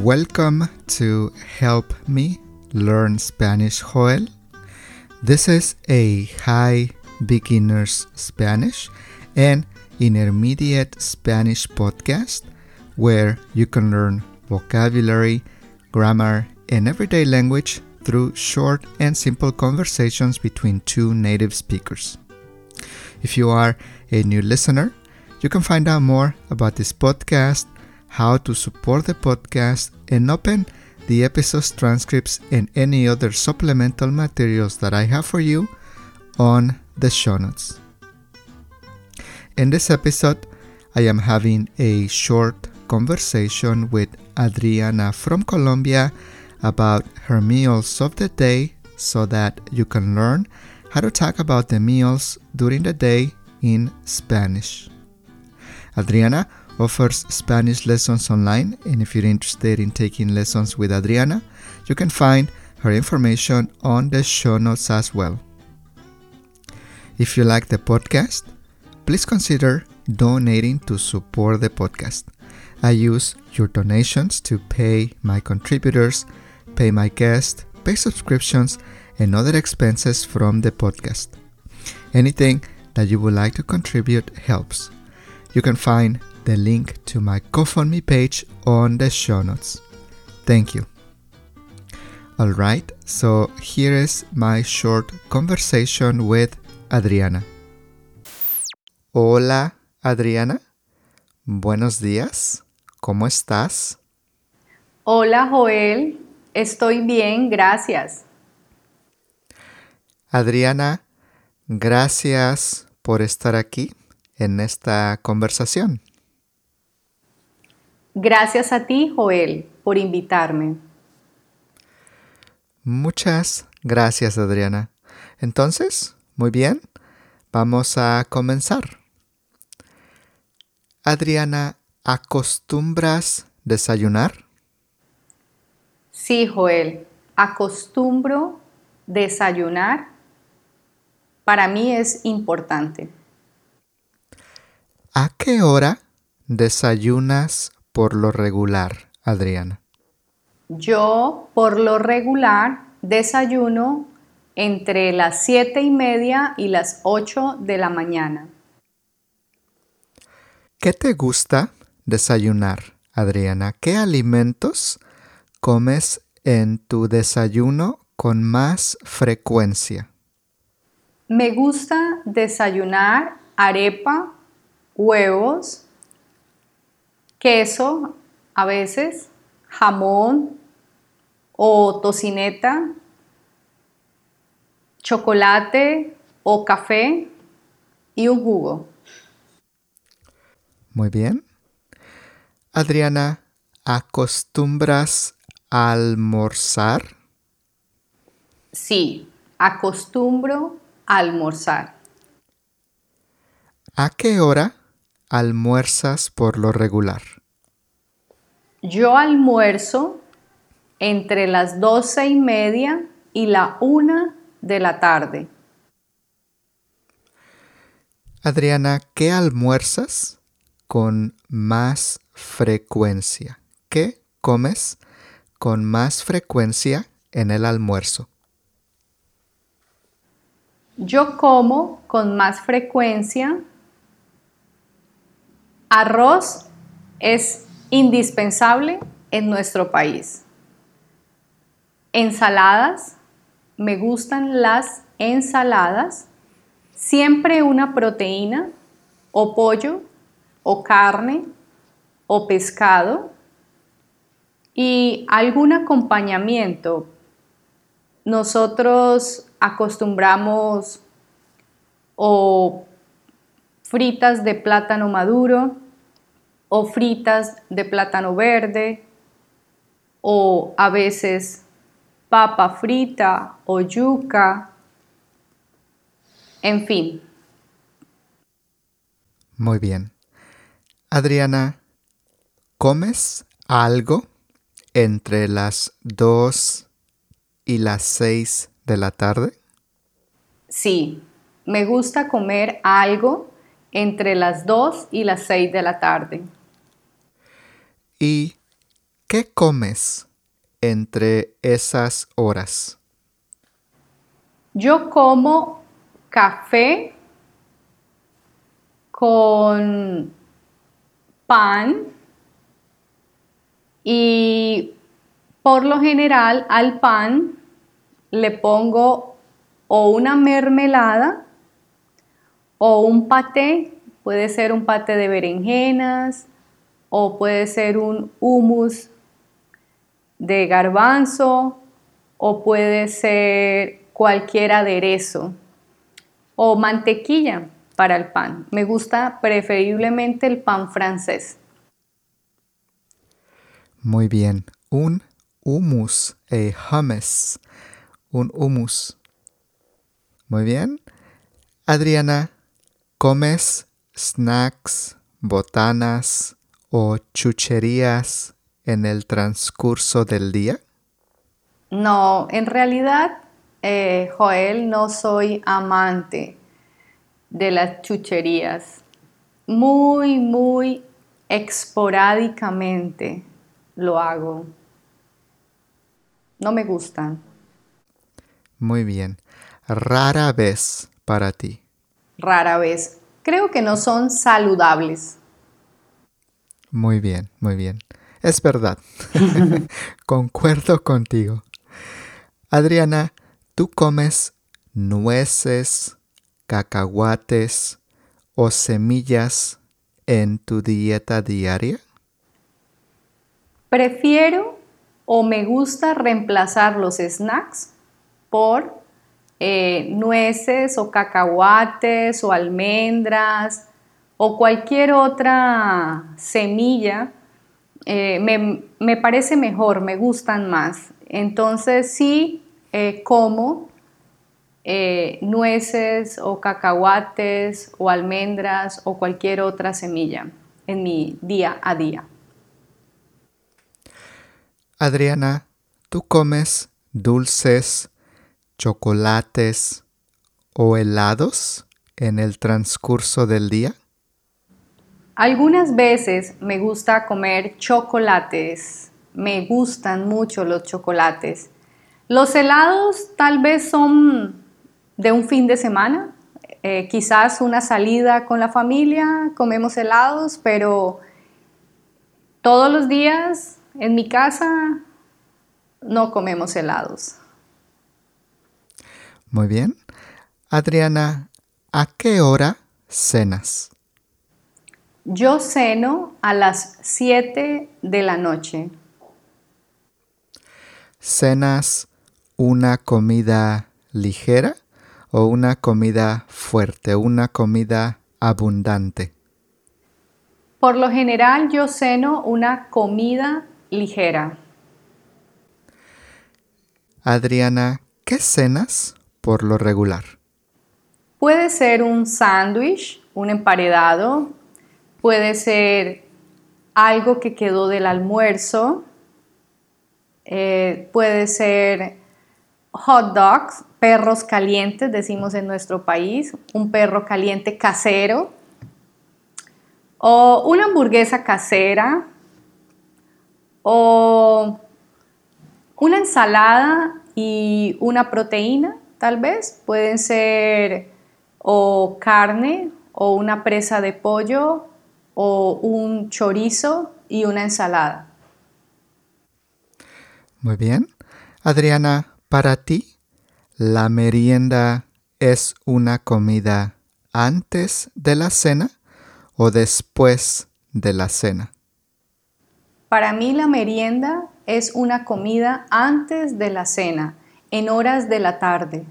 Welcome to Help Me Learn Spanish Joel. This is a high beginners Spanish and intermediate Spanish podcast where you can learn vocabulary, grammar, and everyday language through short and simple conversations between two native speakers. If you are a new listener, you can find out more about this podcast, how to support the podcast, and open the episode's transcripts and any other supplemental materials that I have for you on the show notes. In this episode, I am having a short conversation with Adriana from Colombia about her meals of the day so that you can learn how to talk about the meals during the day in Spanish. Adriana offers Spanish lessons online, and if you're interested in taking lessons with Adriana, you can find her information on the show notes as well. If you like the podcast, please consider donating to support the podcast. I use your donations to pay my contributors, pay my guests, pay subscriptions, and other expenses from the podcast. Anything that you would like to contribute helps. You can find the link to my GoFundMe page on the show notes. Thank you. Alright, so here is my short conversation with Adriana. Hola, Adriana. Buenos días. ¿Cómo estás? Hola, Joel. Estoy bien, gracias. Adriana, gracias por estar aquí en esta conversación. Gracias a ti, Joel, por invitarme. Muchas gracias, Adriana. Entonces, muy bien, vamos a comenzar. Adriana, ¿acostumbras desayunar? Sí, Joel, acostumbro desayunar. Para mí es importante. ¿A qué hora desayunas por lo regular, Adriana? Yo, por lo regular, desayuno entre las siete y media y las 8 de la mañana. ¿Qué te gusta desayunar, Adriana? ¿Qué alimentos comes en tu desayuno con más frecuencia? Me gusta desayunar arepa, huevos, queso, a veces jamón o tocineta, chocolate o café y un jugo. Muy bien. Adriana, ¿acostumbras a almorzar? Sí, acostumbro a almorzar. ¿A qué hora almuerzas por lo regular? Yo almuerzo entre las doce y media y la una de la tarde. Adriana, ¿qué almuerzas con más frecuencia? ¿Qué comes con más frecuencia en el almuerzo? Yo como con más frecuencia arroz es indispensable en nuestro país. Ensaladas, me gustan las ensaladas, siempre una proteína o pollo o carne o pescado y algún acompañamiento. Nosotros acostumbramos o fritas de plátano maduro o fritas de plátano verde o a veces papa frita o yuca, en fin. Muy bien. Adriana, ¿comes algo entre las 2 y las 6 de la tarde? Sí, me gusta comer algo entre las 2 y las 6 de la tarde. ¿Y ¿qué comes entre esas horas? Yo como café con pan y por lo general al pan le pongo o una mermelada o un paté, puede ser un paté de berenjenas o puede ser un hummus de garbanzo o puede ser cualquier aderezo o mantequilla para el pan. Me gusta preferiblemente el pan francés. Muy bien, un hummus, a hummus, un hummus. Muy bien. Adriana, ¿comes snacks, botanas o chucherías en el transcurso del día? No, en realidad, eh, Joel, no soy amante de las chucherías. Muy, muy esporádicamente lo hago. No me gustan. Muy bien. Rara vez para ti. Rara vez. Creo que no son saludables. Muy bien, muy bien. Es verdad. Concuerdo contigo. Adriana, ¿tú comes nueces, cacahuates o semillas en tu dieta diaria? Prefiero o me gusta reemplazar los snacks por eh, nueces o cacahuates o almendras o cualquier otra semilla, eh, me, parece mejor, me gustan más. Entonces sí eh, como nueces o cacahuates o almendras o cualquier otra semilla en mi día a día. Adriana, ¿tú comes dulces, chocolates o helados en el transcurso del día? Algunas veces me gusta comer chocolates, me gustan mucho los chocolates. Los helados tal vez son de un fin de semana, eh, quizás una salida con la familia, comemos helados, pero todos los días en mi casa no comemos helados. Muy bien. Adriana, ¿a qué hora cenas? Yo ceno a las 7 de la noche. ¿Cenas una comida ligera o una comida fuerte, una comida abundante? Por lo general yo ceno una comida ligera. Adriana, ¿qué cenas por lo regular? Puede ser un sándwich, un emparedado, puede ser algo que quedó del almuerzo, eh, puede ser hot dogs, perros calientes, decimos en nuestro país, un perro caliente casero, o una hamburguesa casera, o una ensalada y una proteína, tal vez. Pueden ser o carne o una presa de pollo o un chorizo y una ensalada. Muy bien. Adriana, para ti, ¿la merienda es una comida antes de la cena o después de la cena? Para mí la merienda es una comida antes de la cena, en horas de la tarde.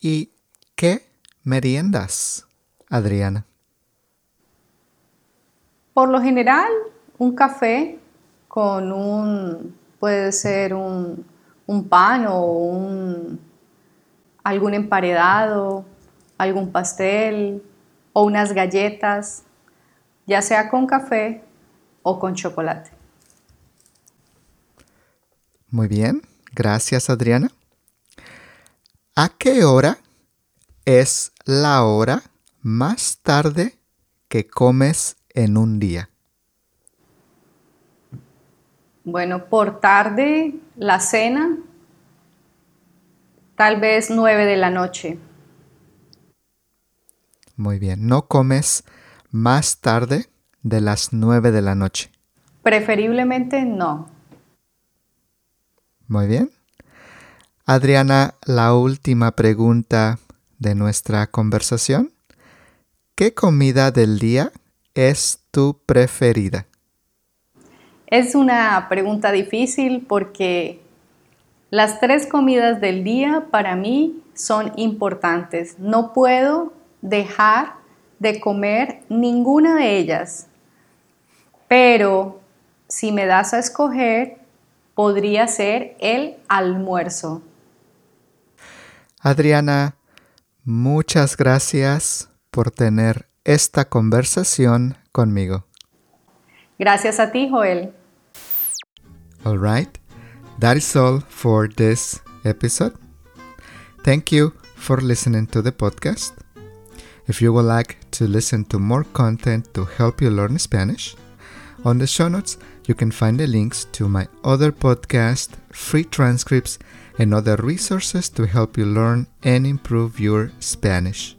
¿Y qué meriendas, Adriana? Por lo general, un café con un, puede ser un, un pan o un, algún emparedado, algún pastel o unas galletas, ya sea con café o con chocolate. Muy bien, gracias Adriana. ¿A qué hora es la hora más tarde que comes en un día? Bueno, por tarde, la cena, tal vez nueve de la noche. Muy bien, no comes más tarde de las nueve de la noche. Preferiblemente no. Muy bien. Adriana, la última pregunta de nuestra conversación. ¿Qué comida del día es tu preferida? Es una pregunta difícil porque las tres comidas del día para mí son importantes. No puedo dejar de comer ninguna de ellas. Pero si me das a escoger, podría ser el almuerzo. Adriana, muchas gracias por tener esta conversación conmigo. Gracias a ti, Joel. All right. That is all for this episode. Thank you for listening to the podcast. If you would like to listen to more content to help you learn Spanish, on the show notes you can find the links to my other podcast, free transcripts, and other resources to help you learn and improve your Spanish.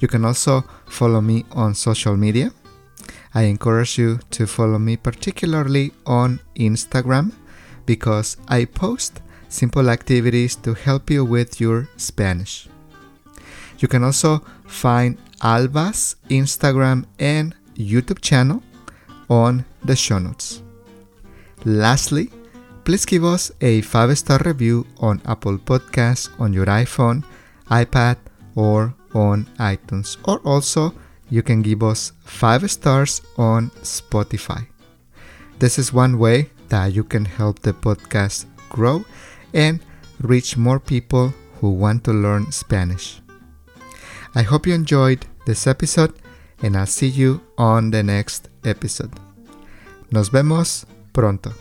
You can also follow me on social media. I encourage you to follow me particularly on Instagram because I post simple activities to help you with your Spanish. You can also find Alba's Instagram and YouTube channel on the show notes. Lastly, please give us a 5 star review on Apple Podcasts on your iPhone, iPad, or on iTunes. Or also, you can give us 5 stars on Spotify. This is one way that you can help the podcast grow and reach more people who want to learn Spanish. I hope you enjoyed this episode and I'll see you on the next episode. Nos vemos pronto.